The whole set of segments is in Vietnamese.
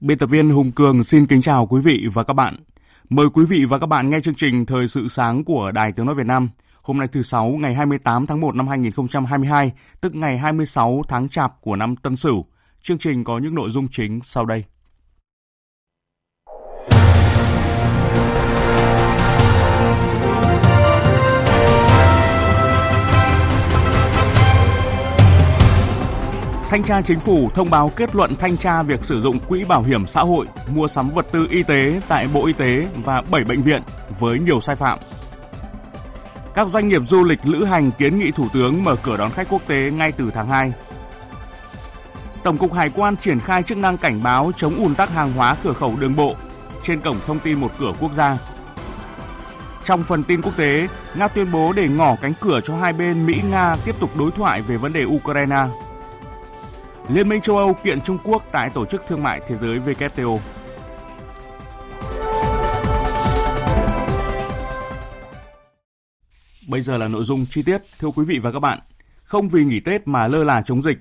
Biên tập viên Hùng Cường xin kính chào quý vị và các bạn. Mời quý vị và các bạn nghe chương trình Thời sự sáng của Đài Tiếng Nói Việt Nam. Hôm nay thứ Sáu ngày 28 tháng 1 năm 2022, tức ngày 26 tháng Chạp của năm Tân Sửu. Chương trình có những nội dung chính sau đây. Thanh tra Chính phủ thông báo kết luận thanh tra việc sử dụng quỹ bảo hiểm xã hội mua sắm vật tư y tế tại Bộ Y tế và 7 bệnh viện với nhiều sai phạm. Các doanh nghiệp du lịch lữ hành kiến nghị Thủ tướng mở cửa đón khách quốc tế ngay từ tháng 2. Tổng cục Hải quan triển khai chức năng cảnh báo chống ùn tắc hàng hóa cửa khẩu đường bộ trên cổng thông tin một cửa quốc gia. Trong phần tin quốc tế, Nga tuyên bố để ngỏ cánh cửa cho hai bên Mỹ-Nga tiếp tục đối thoại về vấn đề Ukraine. Liên minh châu Âu kiện Trung Quốc tại Tổ chức Thương mại Thế giới WTO. Bây giờ là nội dung chi tiết. Thưa quý vị và các bạn, không vì nghỉ Tết mà lơ là chống dịch.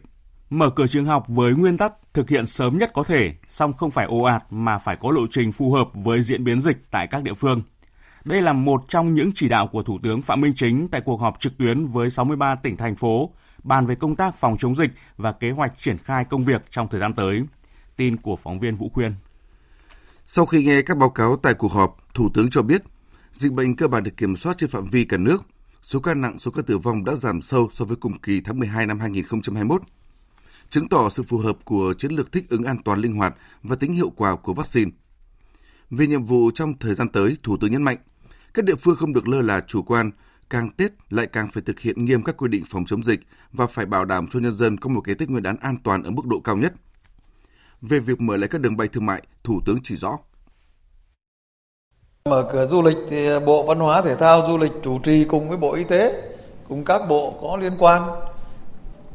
Mở cửa trường học với nguyên tắc thực hiện sớm nhất có thể, song không phải ồ ạt mà phải có lộ trình phù hợp với diễn biến dịch tại các địa phương. Đây là một trong những chỉ đạo của Thủ tướng Phạm Minh Chính tại cuộc họp trực tuyến với 63 tỉnh thành phố bàn về công tác phòng chống dịch và kế hoạch triển khai công việc trong thời gian tới. Tin của phóng viên Vũ Khuyên. Sau khi nghe các báo cáo tại cuộc họp, Thủ tướng cho biết dịch bệnh cơ bản được kiểm soát trên phạm vi cả nước. Số ca nặng, số ca tử vong đã giảm sâu so với cùng kỳ tháng 12 năm 2021, chứng tỏ sự phù hợp của chiến lược thích ứng an toàn linh hoạt và tính hiệu quả của vaccine. Về nhiệm vụ trong thời gian tới, Thủ tướng nhấn mạnh, các địa phương không được lơ là chủ quan, càng Tết lại càng phải thực hiện nghiêm các quy định phòng chống dịch và phải bảo đảm cho nhân dân có một cái Tết Nguyên đán an toàn ở mức độ cao nhất. Về việc mở lại các đường bay thương mại, Thủ tướng chỉ rõ. Mở cửa du lịch thì Bộ Văn hóa Thể thao Du lịch chủ trì cùng với Bộ Y tế, cùng các bộ có liên quan.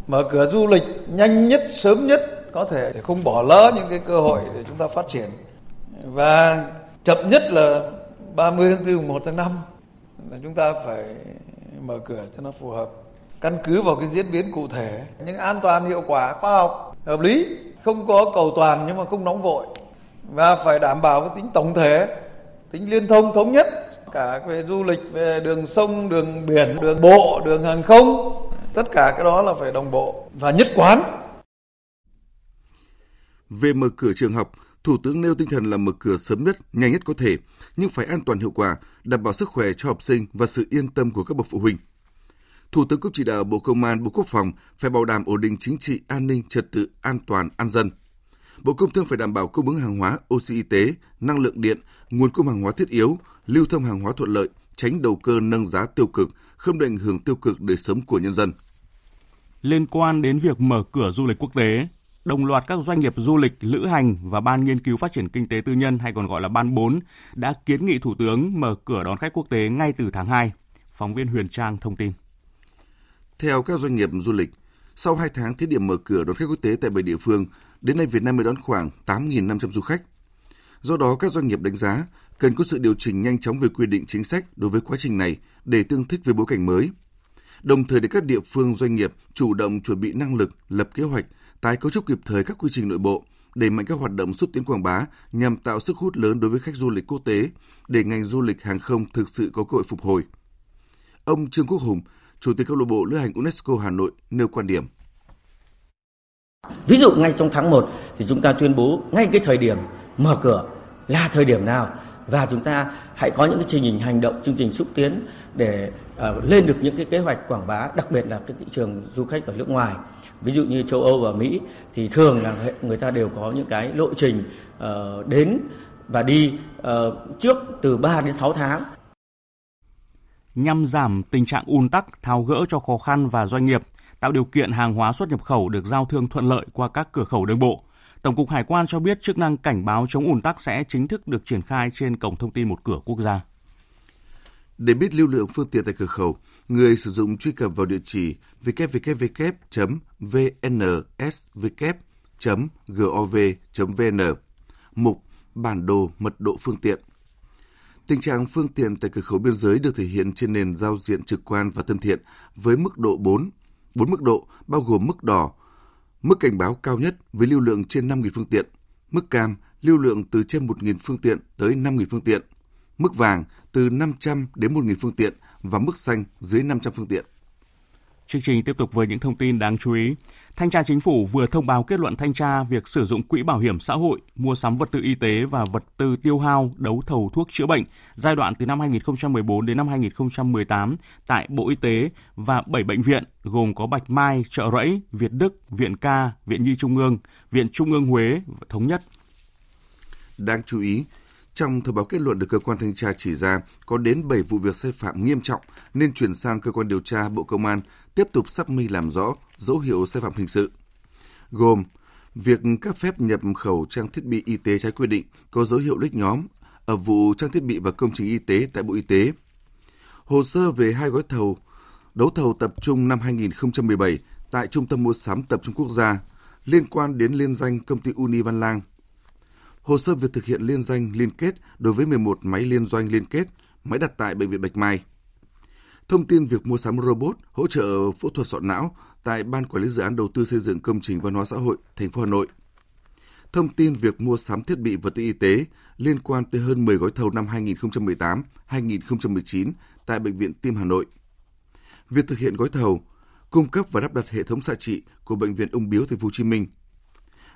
Mở cửa du lịch nhanh nhất, sớm nhất có thể để không bỏ lỡ những cái cơ hội để chúng ta phát triển. Và chậm nhất là 30 tháng 4, 1 tháng 5 là chúng ta phải mở cửa cho nó phù hợp, căn cứ vào cái diễn biến cụ thể, những an toàn, hiệu quả, khoa học, hợp lý, không có cầu toàn nhưng mà không nóng vội. Và phải đảm bảo cái tính tổng thể, tính liên thông, thống nhất, cả về du lịch, về đường sông, đường biển, đường bộ, đường hàng không, tất cả cái đó là phải đồng bộ và nhất quán. Về mở cửa trường học Thủ tướng nêu tinh thần là mở cửa sớm nhất, nhanh nhất có thể, nhưng phải an toàn hiệu quả, đảm bảo sức khỏe cho học sinh và sự yên tâm của các bậc phụ huynh. Thủ tướng cũng chỉ đạo Bộ Công an, Bộ Quốc phòng phải bảo đảm ổn định chính trị, an ninh, trật tự, an toàn, an dân. Bộ Công Thương phải đảm bảo cung ứng hàng hóa, oxy y tế, năng lượng điện, nguồn cung hàng hóa thiết yếu, lưu thông hàng hóa thuận lợi, tránh đầu cơ nâng giá tiêu cực, không để ảnh hưởng tiêu cực đời sống của nhân dân. Liên quan đến việc mở cửa du lịch quốc tế, đồng loạt các doanh nghiệp du lịch, lữ hành và Ban Nghiên cứu Phát triển Kinh tế Tư nhân hay còn gọi là Ban 4 đã kiến nghị Thủ tướng mở cửa đón khách quốc tế ngay từ tháng 2. Phóng viên Huyền Trang thông tin. Theo các doanh nghiệp du lịch, sau 2 tháng thí điểm mở cửa đón khách quốc tế tại 7 địa phương, đến nay Việt Nam mới đón khoảng 8.500 du khách. Do đó, các doanh nghiệp đánh giá cần có sự điều chỉnh nhanh chóng về quy định chính sách đối với quá trình này để tương thích với bối cảnh mới. Đồng thời để các địa phương doanh nghiệp chủ động chuẩn bị năng lực, lập kế hoạch, tái cấu trúc kịp thời các quy trình nội bộ, đẩy mạnh các hoạt động xúc tiến quảng bá nhằm tạo sức hút lớn đối với khách du lịch quốc tế, để ngành du lịch hàng không thực sự có cơ hội phục hồi. Ông Trương Quốc Hùng, Chủ tịch câu lạc bộ lữ hành UNESCO Hà Nội nêu quan điểm. Ví dụ ngay trong tháng 1 thì chúng ta tuyên bố ngay cái thời điểm mở cửa là thời điểm nào và chúng ta hãy có những cái chương trình hành động, chương trình xúc tiến để uh, lên được những cái kế hoạch quảng bá đặc biệt là cái thị trường du khách ở nước ngoài ví dụ như châu Âu và Mỹ thì thường là người ta đều có những cái lộ trình uh, đến và đi uh, trước từ 3 đến 6 tháng nhằm giảm tình trạng ùn tắc, tháo gỡ cho khó khăn và doanh nghiệp, tạo điều kiện hàng hóa xuất nhập khẩu được giao thương thuận lợi qua các cửa khẩu đường bộ. Tổng cục Hải quan cho biết chức năng cảnh báo chống ùn tắc sẽ chính thức được triển khai trên cổng thông tin một cửa quốc gia. Để biết lưu lượng phương tiện tại cửa khẩu, người sử dụng truy cập vào địa chỉ www.vnsvk.gov.vn, mục bản đồ mật độ phương tiện. Tình trạng phương tiện tại cửa khẩu biên giới được thể hiện trên nền giao diện trực quan và thân thiện với mức độ 4. 4 mức độ bao gồm mức đỏ, mức cảnh báo cao nhất với lưu lượng trên 5.000 phương tiện, mức cam lưu lượng từ trên 1.000 phương tiện tới 5.000 phương tiện, mức vàng từ 500 đến 1.000 phương tiện và mức xanh dưới 500 phương tiện. Chương trình tiếp tục với những thông tin đáng chú ý. Thanh tra Chính phủ vừa thông báo kết luận thanh tra việc sử dụng quỹ bảo hiểm xã hội, mua sắm vật tư y tế và vật tư tiêu hao, đấu thầu thuốc chữa bệnh giai đoạn từ năm 2014 đến năm 2018 tại Bộ Y tế và 7 bệnh viện gồm có Bạch Mai, Trợ Rẫy, Việt Đức, Viện Ca, Viện Nhi Trung ương, Viện Trung ương Huế và Thống nhất. Đáng chú ý, trong thông báo kết luận được cơ quan thanh tra chỉ ra, có đến 7 vụ việc sai phạm nghiêm trọng, nên chuyển sang cơ quan điều tra Bộ Công an tiếp tục xác minh làm rõ dấu hiệu sai phạm hình sự. Gồm việc cấp phép nhập khẩu trang thiết bị y tế trái quy định có dấu hiệu lích nhóm ở vụ trang thiết bị và công trình y tế tại Bộ Y tế. Hồ sơ về hai gói thầu, đấu thầu tập trung năm 2017 tại Trung tâm mua sắm tập trung quốc gia liên quan đến liên danh công ty Uni Văn Lang – hồ sơ việc thực hiện liên danh liên kết đối với 11 máy liên doanh liên kết, máy đặt tại Bệnh viện Bạch Mai. Thông tin việc mua sắm robot hỗ trợ phẫu thuật sọ não tại Ban Quản lý Dự án Đầu tư xây dựng công trình văn hóa xã hội thành phố Hà Nội. Thông tin việc mua sắm thiết bị vật tư y tế liên quan tới hơn 10 gói thầu năm 2018-2019 tại Bệnh viện Tim Hà Nội. Việc thực hiện gói thầu, cung cấp và lắp đặt hệ thống xạ trị của Bệnh viện Ung Biếu Thành phố Hồ Chí Minh –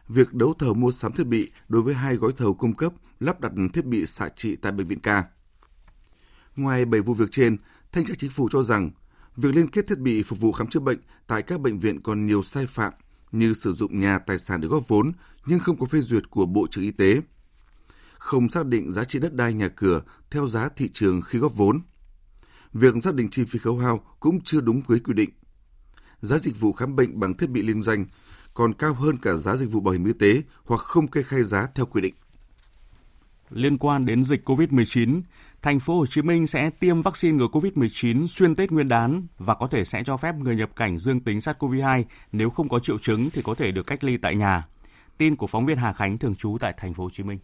việc đấu thầu mua sắm thiết bị đối với hai gói thầu cung cấp lắp đặt thiết bị xạ trị tại bệnh viện ca. Ngoài 7 vụ việc trên, Thanh tra Chính phủ cho rằng việc liên kết thiết bị phục vụ khám chữa bệnh tại các bệnh viện còn nhiều sai phạm như sử dụng nhà tài sản để góp vốn nhưng không có phê duyệt của Bộ trưởng Y tế, không xác định giá trị đất đai nhà cửa theo giá thị trường khi góp vốn. Việc xác định chi phí khấu hao cũng chưa đúng với quy định. Giá dịch vụ khám bệnh bằng thiết bị liên danh còn cao hơn cả giá dịch vụ bảo hiểm y tế hoặc không kê khai giá theo quy định. Liên quan đến dịch COVID-19, thành phố Hồ Chí Minh sẽ tiêm vaccine ngừa COVID-19 xuyên Tết Nguyên đán và có thể sẽ cho phép người nhập cảnh dương tính SARS-CoV-2 nếu không có triệu chứng thì có thể được cách ly tại nhà. Tin của phóng viên Hà Khánh thường trú tại thành phố Hồ Chí Minh.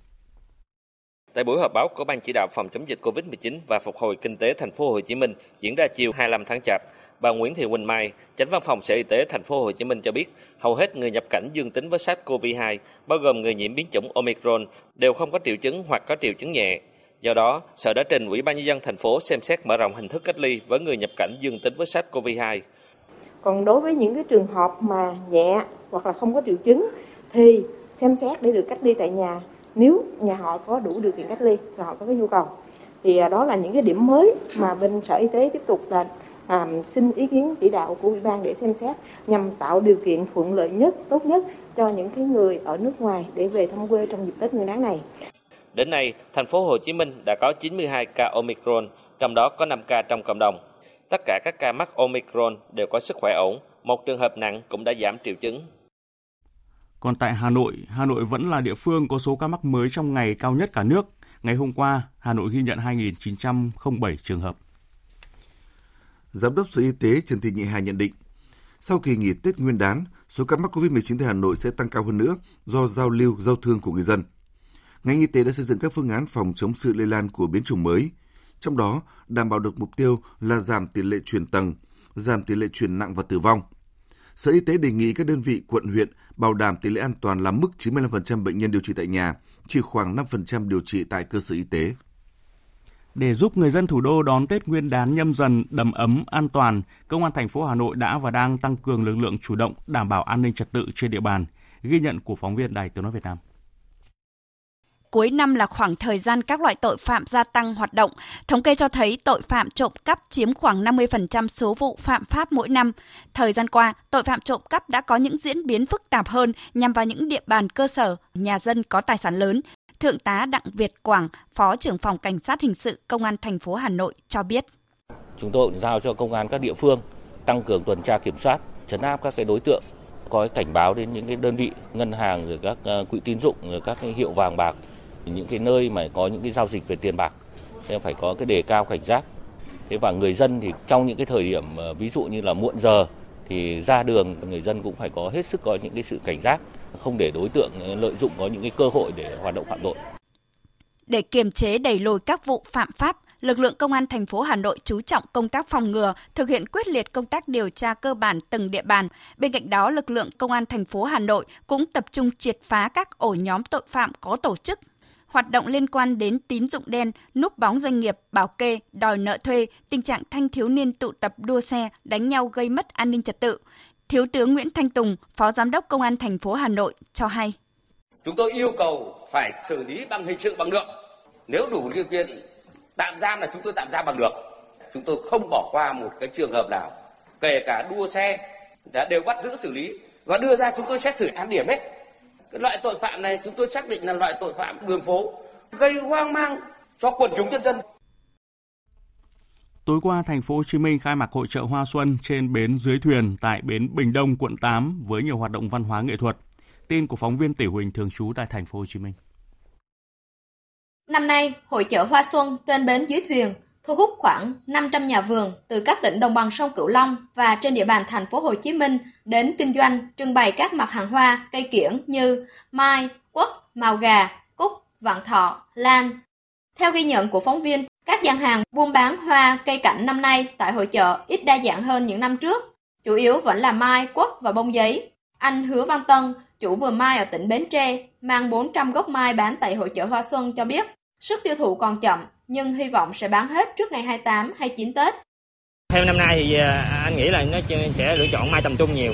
Tại buổi họp báo của Ban chỉ đạo phòng chống dịch COVID-19 và phục hồi kinh tế thành phố Hồ Chí Minh diễn ra chiều 25 tháng Chạp, Bà Nguyễn Thị Quỳnh Mai, Chánh Văn phòng Sở Y tế Thành phố Hồ Chí Minh cho biết, hầu hết người nhập cảnh dương tính với SARS-CoV-2, bao gồm người nhiễm biến chủng Omicron, đều không có triệu chứng hoặc có triệu chứng nhẹ. Do đó, Sở đã trình Ủy ban nhân dân thành phố xem xét mở rộng hình thức cách ly với người nhập cảnh dương tính với SARS-CoV-2. Còn đối với những cái trường hợp mà nhẹ hoặc là không có triệu chứng thì xem xét để được cách ly tại nhà nếu nhà họ có đủ điều kiện cách ly và họ có cái nhu cầu thì à, đó là những cái điểm mới mà bên sở y tế tiếp tục là à, xin ý kiến chỉ đạo của ủy ban để xem xét nhằm tạo điều kiện thuận lợi nhất, tốt nhất cho những cái người ở nước ngoài để về thăm quê trong dịp Tết Nguyên đán này. Đến nay, thành phố Hồ Chí Minh đã có 92 ca Omicron, trong đó có 5 ca trong cộng đồng. Tất cả các ca mắc Omicron đều có sức khỏe ổn, một trường hợp nặng cũng đã giảm triệu chứng. Còn tại Hà Nội, Hà Nội vẫn là địa phương có số ca mắc mới trong ngày cao nhất cả nước. Ngày hôm qua, Hà Nội ghi nhận 2.907 trường hợp. Giám đốc Sở Y tế Trần Thị Nhị Hà nhận định, sau kỳ nghỉ Tết Nguyên đán, số ca mắc COVID-19 tại Hà Nội sẽ tăng cao hơn nữa do giao lưu, giao thương của người dân. Ngành y tế đã xây dựng các phương án phòng chống sự lây lan của biến chủng mới, trong đó đảm bảo được mục tiêu là giảm tỷ lệ chuyển tầng, giảm tỷ lệ chuyển nặng và tử vong. Sở Y tế đề nghị các đơn vị quận huyện bảo đảm tỷ lệ an toàn là mức 95% bệnh nhân điều trị tại nhà, chỉ khoảng 5% điều trị tại cơ sở y tế. Để giúp người dân thủ đô đón Tết Nguyên đán nhâm dần đầm ấm, an toàn, Công an thành phố Hà Nội đã và đang tăng cường lực lượng chủ động đảm bảo an ninh trật tự trên địa bàn, ghi nhận của phóng viên Đài Tiếng nói Việt Nam. cuối năm là khoảng thời gian các loại tội phạm gia tăng hoạt động. Thống kê cho thấy tội phạm trộm cắp chiếm khoảng 50% số vụ phạm pháp mỗi năm. Thời gian qua, tội phạm trộm cắp đã có những diễn biến phức tạp hơn nhằm vào những địa bàn cơ sở, nhà dân có tài sản lớn. Thượng tá Đặng Việt Quảng, Phó trưởng phòng Cảnh sát hình sự Công an thành phố Hà Nội cho biết. Chúng tôi giao cho công an các địa phương tăng cường tuần tra kiểm soát, chấn áp các cái đối tượng có cảnh báo đến những cái đơn vị ngân hàng rồi các ờ, quỹ tín dụng rồi các cái hiệu vàng bạc những cái nơi mà có những cái giao dịch về tiền bạc. Nên phải có cái đề cao cảnh giác. Thế và người dân thì trong những cái thời điểm ờ, ví dụ như là muộn giờ thì ra đường người dân cũng phải có hết sức có những cái sự cảnh giác không để đối tượng ờ, lợi dụng có những cái cơ hội để hoạt động phạm tội để kiềm chế đẩy lùi các vụ phạm pháp lực lượng công an thành phố Hà Nội chú trọng công tác phòng ngừa, thực hiện quyết liệt công tác điều tra cơ bản từng địa bàn. Bên cạnh đó, lực lượng công an thành phố Hà Nội cũng tập trung triệt phá các ổ nhóm tội phạm có tổ chức, hoạt động liên quan đến tín dụng đen, núp bóng doanh nghiệp, bảo kê, đòi nợ thuê, tình trạng thanh thiếu niên tụ tập đua xe, đánh nhau gây mất an ninh trật tự. Thiếu tướng Nguyễn Thanh Tùng, Phó Giám đốc Công an thành phố Hà Nội cho hay. Chúng tôi yêu cầu phải xử lý bằng hình sự bằng được. Nếu đủ điều kiện tạm giam là chúng tôi tạm giam bằng được chúng tôi không bỏ qua một cái trường hợp nào kể cả đua xe đã đều bắt giữ xử lý và đưa ra chúng tôi xét xử án điểm hết cái loại tội phạm này chúng tôi xác định là loại tội phạm đường phố gây hoang mang cho quần chúng nhân dân Tối qua, thành phố Hồ Chí Minh khai mạc hội trợ Hoa Xuân trên bến dưới thuyền tại bến Bình Đông, quận 8 với nhiều hoạt động văn hóa nghệ thuật. Tin của phóng viên Tỷ Huỳnh thường trú tại thành phố Hồ Chí Minh. Năm nay, hội chợ Hoa Xuân trên bến dưới thuyền thu hút khoảng 500 nhà vườn từ các tỉnh đồng bằng sông Cửu Long và trên địa bàn thành phố Hồ Chí Minh đến kinh doanh trưng bày các mặt hàng hoa, cây kiểng như mai, quất, màu gà, cúc, vạn thọ, lan. Theo ghi nhận của phóng viên, các gian hàng buôn bán hoa, cây cảnh năm nay tại hội chợ ít đa dạng hơn những năm trước. Chủ yếu vẫn là mai, quất và bông giấy. Anh Hứa Văn Tân, chủ vườn mai ở tỉnh Bến Tre, mang 400 gốc mai bán tại hội chợ Hoa Xuân cho biết, sức tiêu thụ còn chậm, nhưng hy vọng sẽ bán hết trước ngày 28 hay 9 Tết. Theo năm nay thì à, anh nghĩ là nó sẽ lựa chọn mai tầm trung nhiều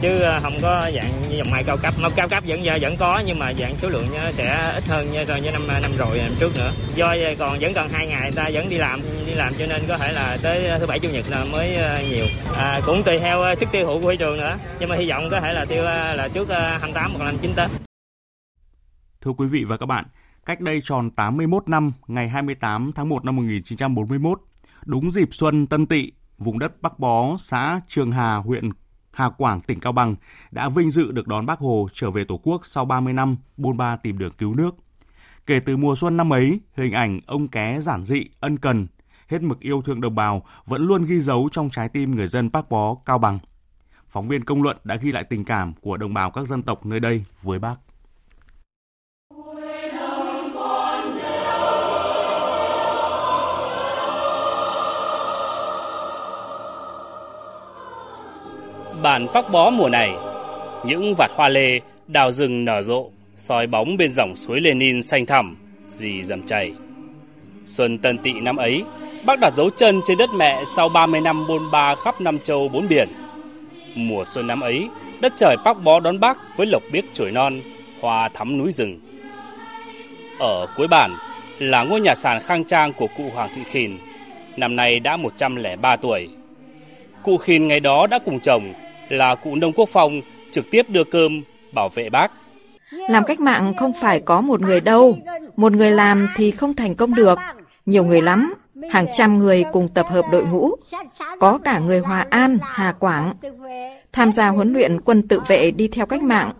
chứ ờ, không có dạng như dòng mai cao cấp. Mà cao cấp vẫn vẫn có nhưng mà dạng số lượng ờ, sẽ ít hơn so với năm ờ, năm rồi năm trước nữa. Do còn vẫn còn hai ngày ta vẫn đi làm đi làm cho nên có thể là tới thứ bảy chủ nhật là mới nhiều. À, cũng tùy theo sức tiêu thụ của thị trường nữa. Nhưng mà hy vọng có thể là tiêu là trước 28 hoặc là 9 tết Thưa quý vị và các bạn, cách đây tròn 81 năm, ngày 28 tháng 1 năm 1941, đúng dịp xuân Tân Tỵ, vùng đất Bắc Bó, xã Trường Hà, huyện Hà Quảng, tỉnh Cao Bằng đã vinh dự được đón Bác Hồ trở về Tổ quốc sau 30 năm buôn ba tìm đường cứu nước. Kể từ mùa xuân năm ấy, hình ảnh ông ké giản dị, ân cần, hết mực yêu thương đồng bào vẫn luôn ghi dấu trong trái tim người dân Bác Bó, Cao Bằng. Phóng viên công luận đã ghi lại tình cảm của đồng bào các dân tộc nơi đây với bác. Bản Bắc Bó mùa này, những vạt hoa lê, đào rừng nở rộ, soi bóng bên dòng suối Lenin xanh thẳm, dì dầm chảy. Xuân Tân Tỵ năm ấy, bác đặt dấu chân trên đất mẹ sau 30 năm bôn ba khắp năm châu bốn biển. Mùa xuân năm ấy, đất trời Bắc Bó đón bác với lộc biếc chồi non, hoa thắm núi rừng. Ở cuối bản là ngôi nhà sàn khang trang của cụ Hoàng Thị Khìn, năm nay đã 103 tuổi. Cụ Khìn ngày đó đã cùng chồng là cụ Nông Quốc Phong trực tiếp đưa cơm bảo vệ bác. Làm cách mạng không phải có một người đâu, một người làm thì không thành công được, nhiều người lắm, hàng trăm người cùng tập hợp đội ngũ, có cả người Hòa An, Hà Quảng, tham gia huấn luyện quân tự vệ đi theo cách mạng.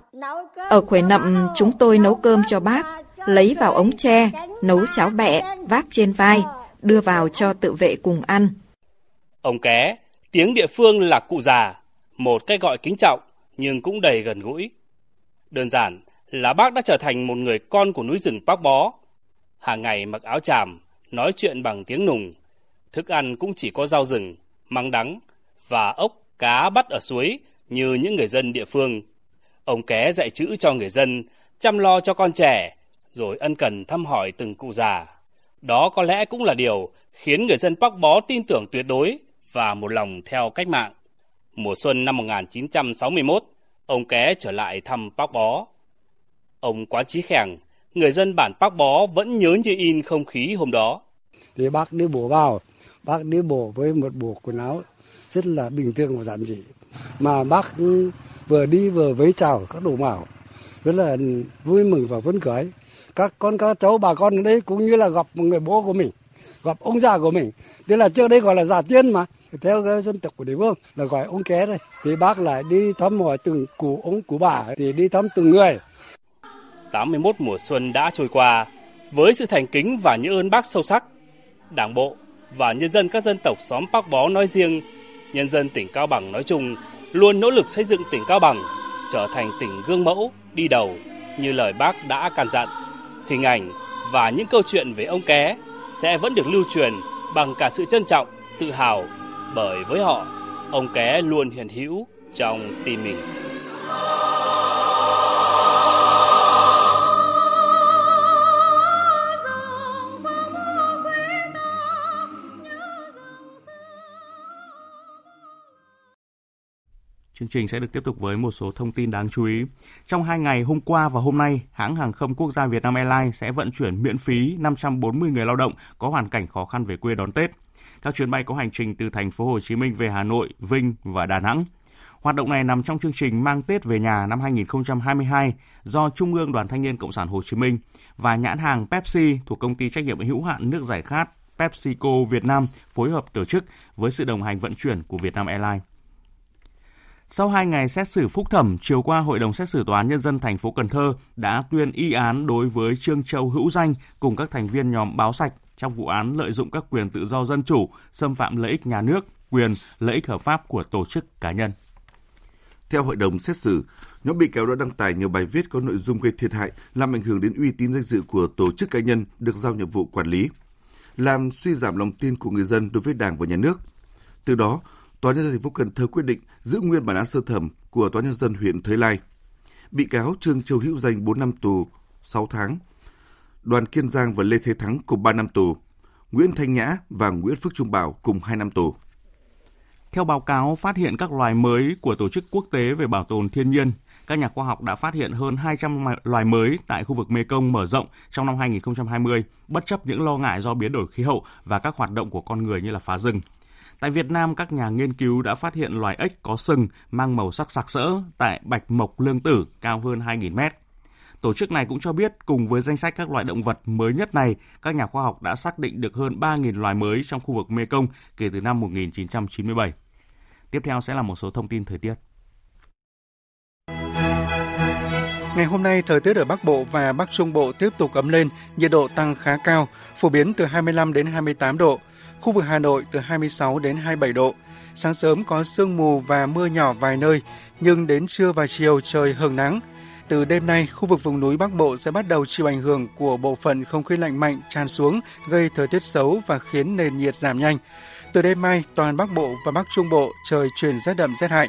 Ở Khuế Nậm chúng tôi nấu cơm cho bác, lấy vào ống tre, nấu cháo bẹ, vác trên vai, đưa vào cho tự vệ cùng ăn. Ông ké, tiếng địa phương là cụ già, một cái gọi kính trọng nhưng cũng đầy gần gũi. Đơn giản là bác đã trở thành một người con của núi rừng Bác Bó. Hàng ngày mặc áo tràm, nói chuyện bằng tiếng nùng. Thức ăn cũng chỉ có rau rừng, măng đắng và ốc, cá bắt ở suối như những người dân địa phương. Ông ké dạy chữ cho người dân, chăm lo cho con trẻ, rồi ân cần thăm hỏi từng cụ già. Đó có lẽ cũng là điều khiến người dân Bắc Bó tin tưởng tuyệt đối và một lòng theo cách mạng. Mùa xuân năm 1961, ông ké trở lại thăm Bác Bó. Ông Quán Trí Khèng, người dân bản Bác Bó vẫn nhớ như in không khí hôm đó. Thì bác đi bộ vào, bác đi bộ với một bộ quần áo rất là bình thường và giản dị. Mà bác vừa đi vừa với chào các đồ mạo, rất là vui mừng và phấn khởi. Các con các cháu bà con ở đây cũng như là gặp một người bố của mình, gặp ông già của mình. Tức là trước đây gọi là già tiên mà, theo cái dân tộc của địa phương là gọi ông ké đây. Thì bác lại đi thăm hỏi từng cụ ông cụ bà thì đi thăm từng người 81 mùa xuân đã trôi qua, với sự thành kính và những ơn bác sâu sắc, Đảng bộ và nhân dân các dân tộc xóm Bắc Bó nói riêng, nhân dân tỉnh Cao Bằng nói chung luôn nỗ lực xây dựng tỉnh Cao Bằng trở thành tỉnh gương mẫu, đi đầu như lời bác đã căn dặn. Hình ảnh và những câu chuyện về ông Ké sẽ vẫn được lưu truyền bằng cả sự trân trọng, tự hào bởi với họ, ông Ké luôn hiện hữu trong tim mình. Chương trình sẽ được tiếp tục với một số thông tin đáng chú ý. Trong hai ngày hôm qua và hôm nay, hãng hàng không quốc gia Việt Nam Airlines sẽ vận chuyển miễn phí 540 người lao động có hoàn cảnh khó khăn về quê đón Tết. Các chuyến bay có hành trình từ thành phố Hồ Chí Minh về Hà Nội, Vinh và Đà Nẵng. Hoạt động này nằm trong chương trình Mang Tết về nhà năm 2022 do Trung ương Đoàn Thanh niên Cộng sản Hồ Chí Minh và nhãn hàng Pepsi thuộc công ty trách nhiệm hữu hạn nước giải khát PepsiCo Việt Nam phối hợp tổ chức với sự đồng hành vận chuyển của Việt Nam Airlines. Sau 2 ngày xét xử phúc thẩm, chiều qua Hội đồng xét xử Tòa án Nhân dân thành phố Cần Thơ đã tuyên y án đối với Trương Châu Hữu Danh cùng các thành viên nhóm Báo Sạch trong vụ án lợi dụng các quyền tự do dân chủ, xâm phạm lợi ích nhà nước, quyền, lợi ích hợp pháp của tổ chức cá nhân. Theo hội đồng xét xử, nhóm bị cáo đã đăng tải nhiều bài viết có nội dung gây thiệt hại, làm ảnh hưởng đến uy tín danh dự của tổ chức cá nhân được giao nhiệm vụ quản lý, làm suy giảm lòng tin của người dân đối với Đảng và Nhà nước. Từ đó, Tòa nhân dân thành phố Cần Thơ quyết định giữ nguyên bản án sơ thẩm của Tòa nhân dân huyện Thới Lai. Bị cáo Trương Châu Hữu Danh 4 năm tù 6 tháng, Đoàn Kiên Giang và Lê Thế Thắng cùng 3 năm tù, Nguyễn Thanh Nhã và Nguyễn Phước Trung Bảo cùng 2 năm tù. Theo báo cáo phát hiện các loài mới của Tổ chức Quốc tế về Bảo tồn Thiên nhiên, các nhà khoa học đã phát hiện hơn 200 loài mới tại khu vực Mekong mở rộng trong năm 2020, bất chấp những lo ngại do biến đổi khí hậu và các hoạt động của con người như là phá rừng. Tại Việt Nam, các nhà nghiên cứu đã phát hiện loài ếch có sừng mang màu sắc sặc sỡ tại Bạch Mộc Lương Tử cao hơn 2.000 mét. Tổ chức này cũng cho biết cùng với danh sách các loài động vật mới nhất này, các nhà khoa học đã xác định được hơn 3.000 loài mới trong khu vực Mekong kể từ năm 1997. Tiếp theo sẽ là một số thông tin thời tiết. Ngày hôm nay, thời tiết ở Bắc Bộ và Bắc Trung Bộ tiếp tục ấm lên, nhiệt độ tăng khá cao, phổ biến từ 25 đến 28 độ. Khu vực Hà Nội từ 26 đến 27 độ. Sáng sớm có sương mù và mưa nhỏ vài nơi, nhưng đến trưa và chiều trời hưởng nắng. Từ đêm nay, khu vực vùng núi Bắc Bộ sẽ bắt đầu chịu ảnh hưởng của bộ phận không khí lạnh mạnh tràn xuống, gây thời tiết xấu và khiến nền nhiệt giảm nhanh. Từ đêm mai, toàn Bắc Bộ và Bắc Trung Bộ trời chuyển rét đậm rét hại.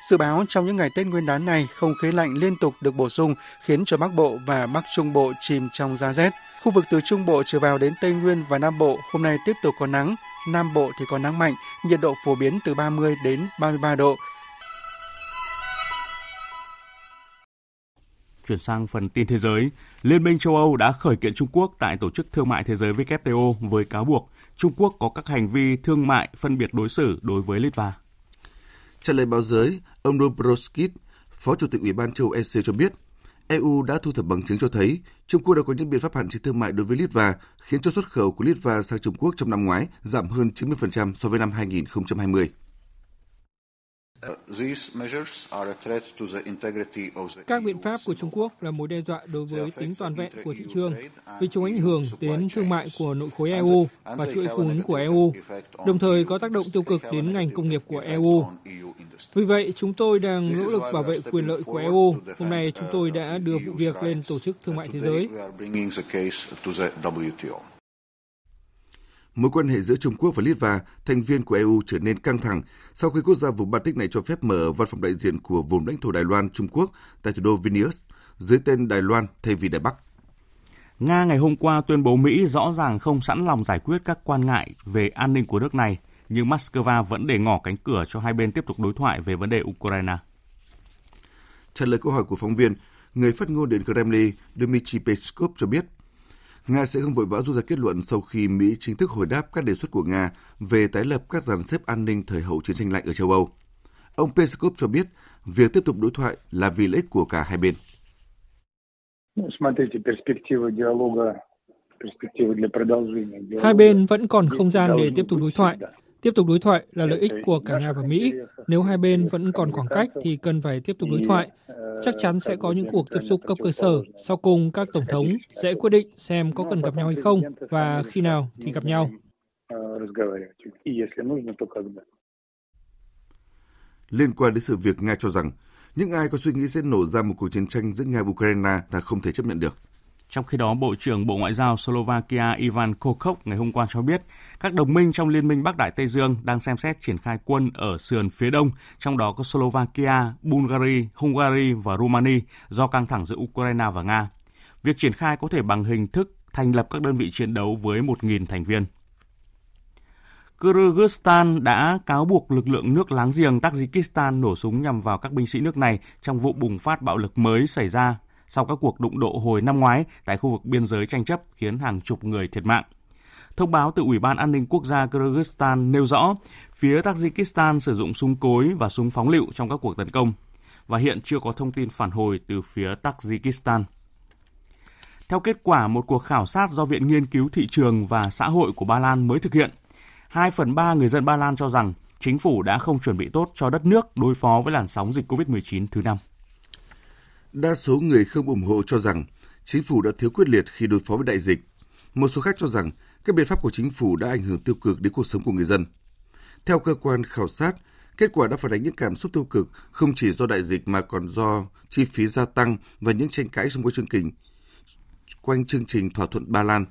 Dự báo trong những ngày Tết Nguyên đán này, không khí lạnh liên tục được bổ sung khiến cho Bắc Bộ và Bắc Trung Bộ chìm trong giá rét. Khu vực từ Trung Bộ trở vào đến Tây Nguyên và Nam Bộ hôm nay tiếp tục có nắng, Nam Bộ thì có nắng mạnh, nhiệt độ phổ biến từ 30 đến 33 độ. Chuyển sang phần tin thế giới, Liên minh châu Âu đã khởi kiện Trung Quốc tại Tổ chức Thương mại Thế giới WTO với cáo buộc Trung Quốc có các hành vi thương mại phân biệt đối xử đối với Litva. Trả lời báo giới, ông Dobroskit, Phó Chủ tịch Ủy ban châu EC cho biết, EU đã thu thập bằng chứng cho thấy Trung Quốc đã có những biện pháp hạn chế thương mại đối với Litva, khiến cho xuất khẩu của Litva sang Trung Quốc trong năm ngoái giảm hơn 90% so với năm 2020. Các biện pháp của Trung Quốc là mối đe dọa đối với tính toàn vẹn của thị trường vì chúng ảnh hưởng đến thương mại của nội khối EU và chuỗi cung ứng của EU, đồng thời có tác động tiêu cực đến ngành công nghiệp của EU. Vì vậy, chúng tôi đang nỗ lực bảo vệ quyền lợi của EU. Hôm nay, chúng tôi đã đưa vụ việc lên Tổ chức Thương mại Thế giới. Mối quan hệ giữa Trung Quốc và Litva, thành viên của EU trở nên căng thẳng sau khi quốc gia vùng Baltic này cho phép mở văn phòng đại diện của vùng lãnh thổ Đài Loan Trung Quốc tại thủ đô Vilnius dưới tên Đài Loan thay vì Đài Bắc. Nga ngày hôm qua tuyên bố Mỹ rõ ràng không sẵn lòng giải quyết các quan ngại về an ninh của nước này, nhưng Moscow vẫn để ngỏ cánh cửa cho hai bên tiếp tục đối thoại về vấn đề Ukraine. Trả lời câu hỏi của phóng viên, người phát ngôn Điện Kremlin Dmitry Peskov cho biết Nga sẽ không vội vã rút ra kết luận sau khi Mỹ chính thức hồi đáp các đề xuất của Nga về tái lập các dàn xếp an ninh thời hậu chiến tranh lạnh ở châu Âu. Ông Peskov cho biết việc tiếp tục đối thoại là vì lợi ích của cả hai bên. Hai bên vẫn còn không gian để tiếp tục đối thoại. Tiếp tục đối thoại là lợi ích của cả Nga và Mỹ. Nếu hai bên vẫn còn khoảng cách thì cần phải tiếp tục đối thoại. Chắc chắn sẽ có những cuộc tiếp xúc cấp cơ sở. Sau cùng, các tổng thống sẽ quyết định xem có cần gặp nhau hay không và khi nào thì gặp nhau. Liên quan đến sự việc Nga cho rằng những ai có suy nghĩ sẽ nổ ra một cuộc chiến tranh giữa Nga và Ukraine là không thể chấp nhận được. Trong khi đó, Bộ trưởng Bộ Ngoại giao Slovakia Ivan Kokok ngày hôm qua cho biết các đồng minh trong Liên minh Bắc Đại Tây Dương đang xem xét triển khai quân ở sườn phía đông, trong đó có Slovakia, Bulgaria, Hungary và Romania do căng thẳng giữa Ukraine và Nga. Việc triển khai có thể bằng hình thức thành lập các đơn vị chiến đấu với 1.000 thành viên. Kyrgyzstan đã cáo buộc lực lượng nước láng giềng Tajikistan nổ súng nhằm vào các binh sĩ nước này trong vụ bùng phát bạo lực mới xảy ra sau các cuộc đụng độ hồi năm ngoái tại khu vực biên giới tranh chấp khiến hàng chục người thiệt mạng. Thông báo từ Ủy ban An ninh Quốc gia Kyrgyzstan nêu rõ phía Tajikistan sử dụng súng cối và súng phóng lựu trong các cuộc tấn công và hiện chưa có thông tin phản hồi từ phía Tajikistan. Theo kết quả một cuộc khảo sát do Viện Nghiên cứu Thị trường và Xã hội của Ba Lan mới thực hiện, 2 phần 3 người dân Ba Lan cho rằng chính phủ đã không chuẩn bị tốt cho đất nước đối phó với làn sóng dịch COVID-19 thứ năm. Đa số người không ủng hộ cho rằng chính phủ đã thiếu quyết liệt khi đối phó với đại dịch. Một số khác cho rằng các biện pháp của chính phủ đã ảnh hưởng tiêu cực đến cuộc sống của người dân. Theo cơ quan khảo sát, kết quả đã phản ánh những cảm xúc tiêu cực không chỉ do đại dịch mà còn do chi phí gia tăng và những tranh cãi xung quanh chương trình quanh chương trình thỏa thuận Ba Lan.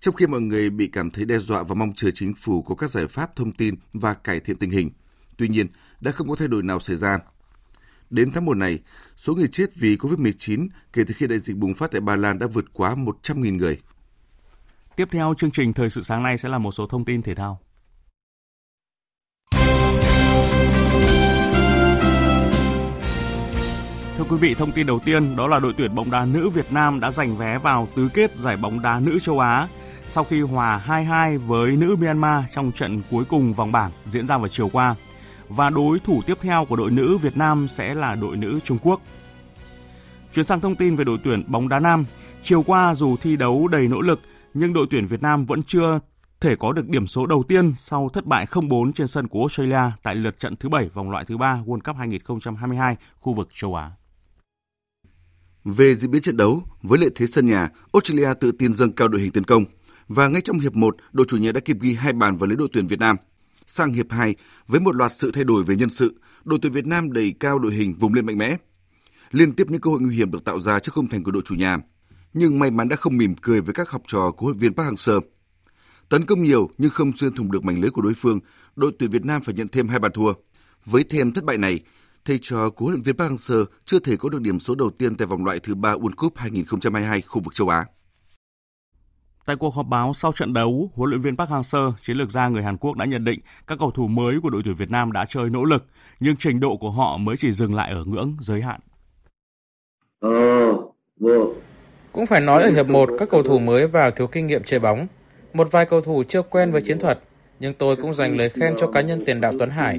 Trong khi mọi người bị cảm thấy đe dọa và mong chờ chính phủ có các giải pháp thông tin và cải thiện tình hình. Tuy nhiên, đã không có thay đổi nào xảy ra. Đến tháng 1 này, số người chết vì COVID-19 kể từ khi đại dịch bùng phát tại Ba Lan đã vượt quá 100.000 người. Tiếp theo chương trình Thời sự sáng nay sẽ là một số thông tin thể thao. Thưa quý vị, thông tin đầu tiên đó là đội tuyển bóng đá nữ Việt Nam đã giành vé vào tứ kết giải bóng đá nữ châu Á sau khi hòa 2-2 với nữ Myanmar trong trận cuối cùng vòng bảng diễn ra vào chiều qua và đối thủ tiếp theo của đội nữ Việt Nam sẽ là đội nữ Trung Quốc. Chuyển sang thông tin về đội tuyển bóng đá nam, chiều qua dù thi đấu đầy nỗ lực nhưng đội tuyển Việt Nam vẫn chưa thể có được điểm số đầu tiên sau thất bại 0-4 trên sân của Australia tại lượt trận thứ 7 vòng loại thứ 3 World Cup 2022 khu vực châu Á. Về diễn biến trận đấu, với lợi thế sân nhà, Australia tự tin dâng cao đội hình tấn công và ngay trong hiệp 1, đội chủ nhà đã kịp ghi hai bàn vào lưới đội tuyển Việt Nam – Sang hiệp 2, với một loạt sự thay đổi về nhân sự, đội tuyển Việt Nam đẩy cao đội hình vùng lên mạnh mẽ. Liên tiếp những cơ hội nguy hiểm được tạo ra trước khung thành của đội chủ nhà, nhưng may mắn đã không mỉm cười với các học trò của huấn luyện viên Park Hang-seo. Tấn công nhiều nhưng không xuyên thủng được mảnh lưới của đối phương, đội tuyển Việt Nam phải nhận thêm hai bàn thua. Với thêm thất bại này, thầy trò của huấn luyện viên Park Hang-seo chưa thể có được điểm số đầu tiên tại vòng loại thứ ba World Cup 2022 khu vực châu Á. Tại cuộc họp báo sau trận đấu, huấn luyện viên Park Hang-seo, chiến lược gia người Hàn Quốc đã nhận định các cầu thủ mới của đội tuyển Việt Nam đã chơi nỗ lực, nhưng trình độ của họ mới chỉ dừng lại ở ngưỡng giới hạn. Cũng phải nói ở hiệp 1, các cầu thủ mới vào thiếu kinh nghiệm chơi bóng. Một vài cầu thủ chưa quen với chiến thuật, nhưng tôi cũng dành lời khen cho cá nhân tiền đạo Tuấn Hải.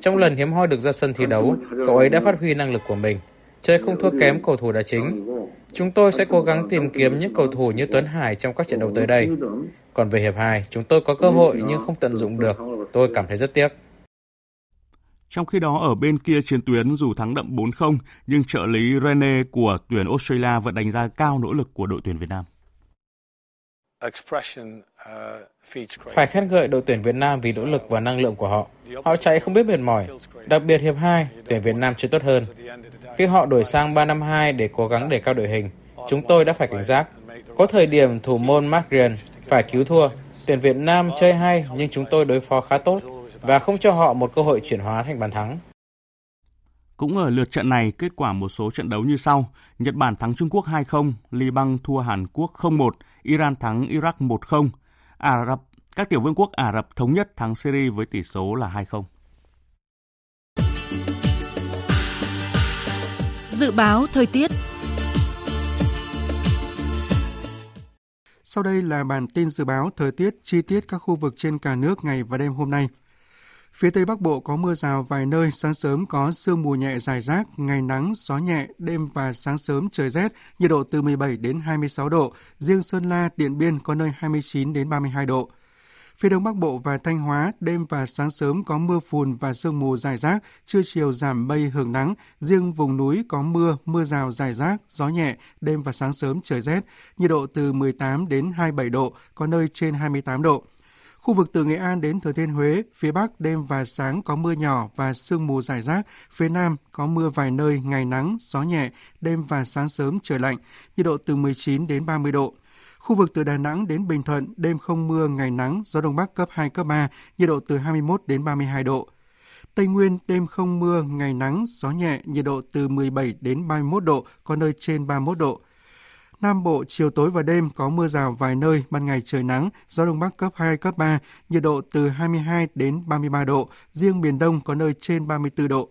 Trong lần hiếm hoi được ra sân thi đấu, cậu ấy đã phát huy năng lực của mình chơi không thua kém cầu thủ đá chính. Chúng tôi sẽ cố gắng tìm kiếm những cầu thủ như Tuấn Hải trong các trận đấu tới đây. Còn về hiệp 2, chúng tôi có cơ hội nhưng không tận dụng được. Tôi cảm thấy rất tiếc. Trong khi đó ở bên kia chiến tuyến dù thắng đậm 4-0 nhưng trợ lý Rene của tuyển Australia vẫn đánh giá cao nỗ lực của đội tuyển Việt Nam. Phải khen ngợi đội tuyển Việt Nam vì nỗ lực và năng lượng của họ. Họ chạy không biết mệt mỏi. Đặc biệt hiệp 2, tuyển Việt Nam chơi tốt hơn. Khi họ đổi sang 352 để cố gắng để cao đội hình, chúng tôi đã phải cảnh giác. Có thời điểm thủ môn Mark phải cứu thua. Tuyển Việt Nam chơi hay nhưng chúng tôi đối phó khá tốt và không cho họ một cơ hội chuyển hóa thành bàn thắng. Cũng ở lượt trận này, kết quả một số trận đấu như sau. Nhật Bản thắng Trung Quốc 2-0, Liban thua Hàn Quốc 0-1, Iran thắng Iraq 1-0. Ả Rập, các tiểu vương quốc Ả Rập thống nhất thắng Syria với tỷ số là 2-0. Dự báo thời tiết Sau đây là bản tin dự báo thời tiết chi tiết các khu vực trên cả nước ngày và đêm hôm nay – Phía Tây Bắc Bộ có mưa rào vài nơi, sáng sớm có sương mù nhẹ dài rác, ngày nắng, gió nhẹ, đêm và sáng sớm trời rét, nhiệt độ từ 17 đến 26 độ, riêng Sơn La, Điện Biên có nơi 29 đến 32 độ. Phía Đông Bắc Bộ và Thanh Hóa, đêm và sáng sớm có mưa phùn và sương mù dài rác, trưa chiều giảm mây hưởng nắng, riêng vùng núi có mưa, mưa rào dài rác, gió nhẹ, đêm và sáng sớm trời rét, nhiệt độ từ 18 đến 27 độ, có nơi trên 28 độ. Khu vực từ Nghệ An đến Thừa Thiên Huế, phía Bắc đêm và sáng có mưa nhỏ và sương mù dài rác, phía Nam có mưa vài nơi, ngày nắng, gió nhẹ, đêm và sáng sớm trời lạnh, nhiệt độ từ 19 đến 30 độ. Khu vực từ Đà Nẵng đến Bình Thuận, đêm không mưa, ngày nắng, gió Đông Bắc cấp 2, cấp 3, nhiệt độ từ 21 đến 32 độ. Tây Nguyên, đêm không mưa, ngày nắng, gió nhẹ, nhiệt độ từ 17 đến 31 độ, có nơi trên 31 độ. Nam Bộ, chiều tối và đêm có mưa rào vài nơi, ban ngày trời nắng, gió Đông Bắc cấp 2, cấp 3, nhiệt độ từ 22 đến 33 độ, riêng miền Đông có nơi trên 34 độ.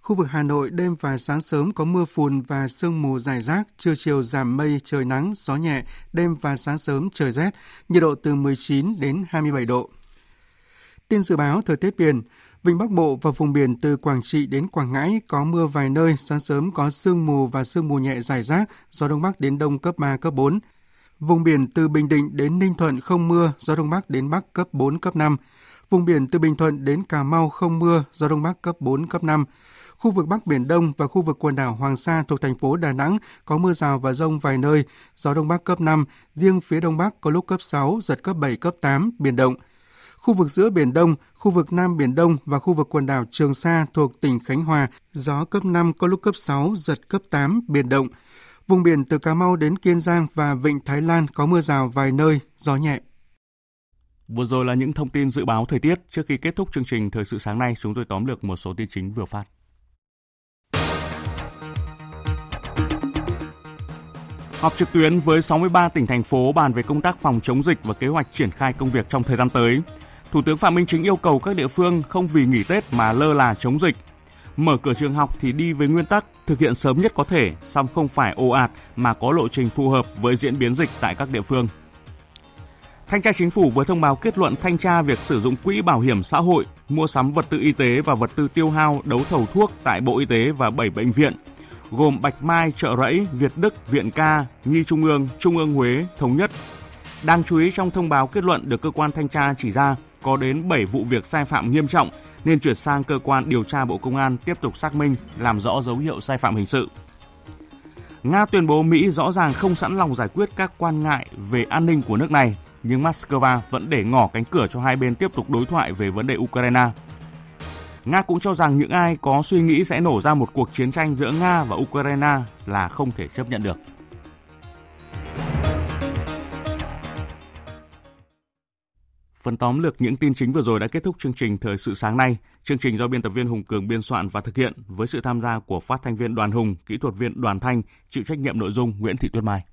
Khu vực Hà Nội đêm và sáng sớm có mưa phùn và sương mù dài rác, trưa chiều giảm mây, trời nắng, gió nhẹ, đêm và sáng sớm trời rét, nhiệt độ từ 19 đến 27 độ. Tin dự báo thời tiết biển, Vịnh Bắc Bộ và vùng biển từ Quảng Trị đến Quảng Ngãi có mưa vài nơi, sáng sớm có sương mù và sương mù nhẹ rải rác, gió Đông Bắc đến Đông cấp 3, cấp 4. Vùng biển từ Bình Định đến Ninh Thuận không mưa, gió Đông Bắc đến Bắc cấp 4, cấp 5. Vùng biển từ Bình Thuận đến Cà Mau không mưa, gió Đông Bắc cấp 4, cấp 5. Khu vực Bắc Biển Đông và khu vực quần đảo Hoàng Sa thuộc thành phố Đà Nẵng có mưa rào và rông vài nơi, gió Đông Bắc cấp 5, riêng phía Đông Bắc có lúc cấp 6, giật cấp 7, cấp 8, biển động. Khu vực giữa Biển Đông, khu vực Nam Biển Đông và khu vực quần đảo Trường Sa thuộc tỉnh Khánh Hòa, gió cấp 5 có lúc cấp 6, giật cấp 8, biển động. Vùng biển từ Cà Mau đến Kiên Giang và Vịnh Thái Lan có mưa rào vài nơi, gió nhẹ. Vừa rồi là những thông tin dự báo thời tiết. Trước khi kết thúc chương trình Thời sự sáng nay, chúng tôi tóm lược một số tin chính vừa phát. Họp trực tuyến với 63 tỉnh thành phố bàn về công tác phòng chống dịch và kế hoạch triển khai công việc trong thời gian tới. Thủ tướng Phạm Minh Chính yêu cầu các địa phương không vì nghỉ Tết mà lơ là chống dịch. Mở cửa trường học thì đi với nguyên tắc thực hiện sớm nhất có thể, song không phải ồ ạt mà có lộ trình phù hợp với diễn biến dịch tại các địa phương. Thanh tra Chính phủ vừa thông báo kết luận thanh tra việc sử dụng quỹ bảo hiểm xã hội, mua sắm vật tư y tế và vật tư tiêu hao đấu thầu thuốc tại Bộ Y tế và 7 bệnh viện, gồm Bạch Mai, Trợ Rẫy, Việt Đức, Viện Ca, Nhi Trung ương, Trung ương Huế, Thống nhất. Đáng chú ý trong thông báo kết luận được cơ quan thanh tra chỉ ra có đến 7 vụ việc sai phạm nghiêm trọng nên chuyển sang cơ quan điều tra Bộ Công an tiếp tục xác minh, làm rõ dấu hiệu sai phạm hình sự. Nga tuyên bố Mỹ rõ ràng không sẵn lòng giải quyết các quan ngại về an ninh của nước này, nhưng Moscow vẫn để ngỏ cánh cửa cho hai bên tiếp tục đối thoại về vấn đề Ukraine. Nga cũng cho rằng những ai có suy nghĩ sẽ nổ ra một cuộc chiến tranh giữa Nga và Ukraine là không thể chấp nhận được. Phần tóm lược những tin chính vừa rồi đã kết thúc chương trình Thời sự sáng nay. Chương trình do biên tập viên Hùng Cường biên soạn và thực hiện với sự tham gia của phát thanh viên Đoàn Hùng, kỹ thuật viên Đoàn Thanh, chịu trách nhiệm nội dung Nguyễn Thị Tuyết Mai.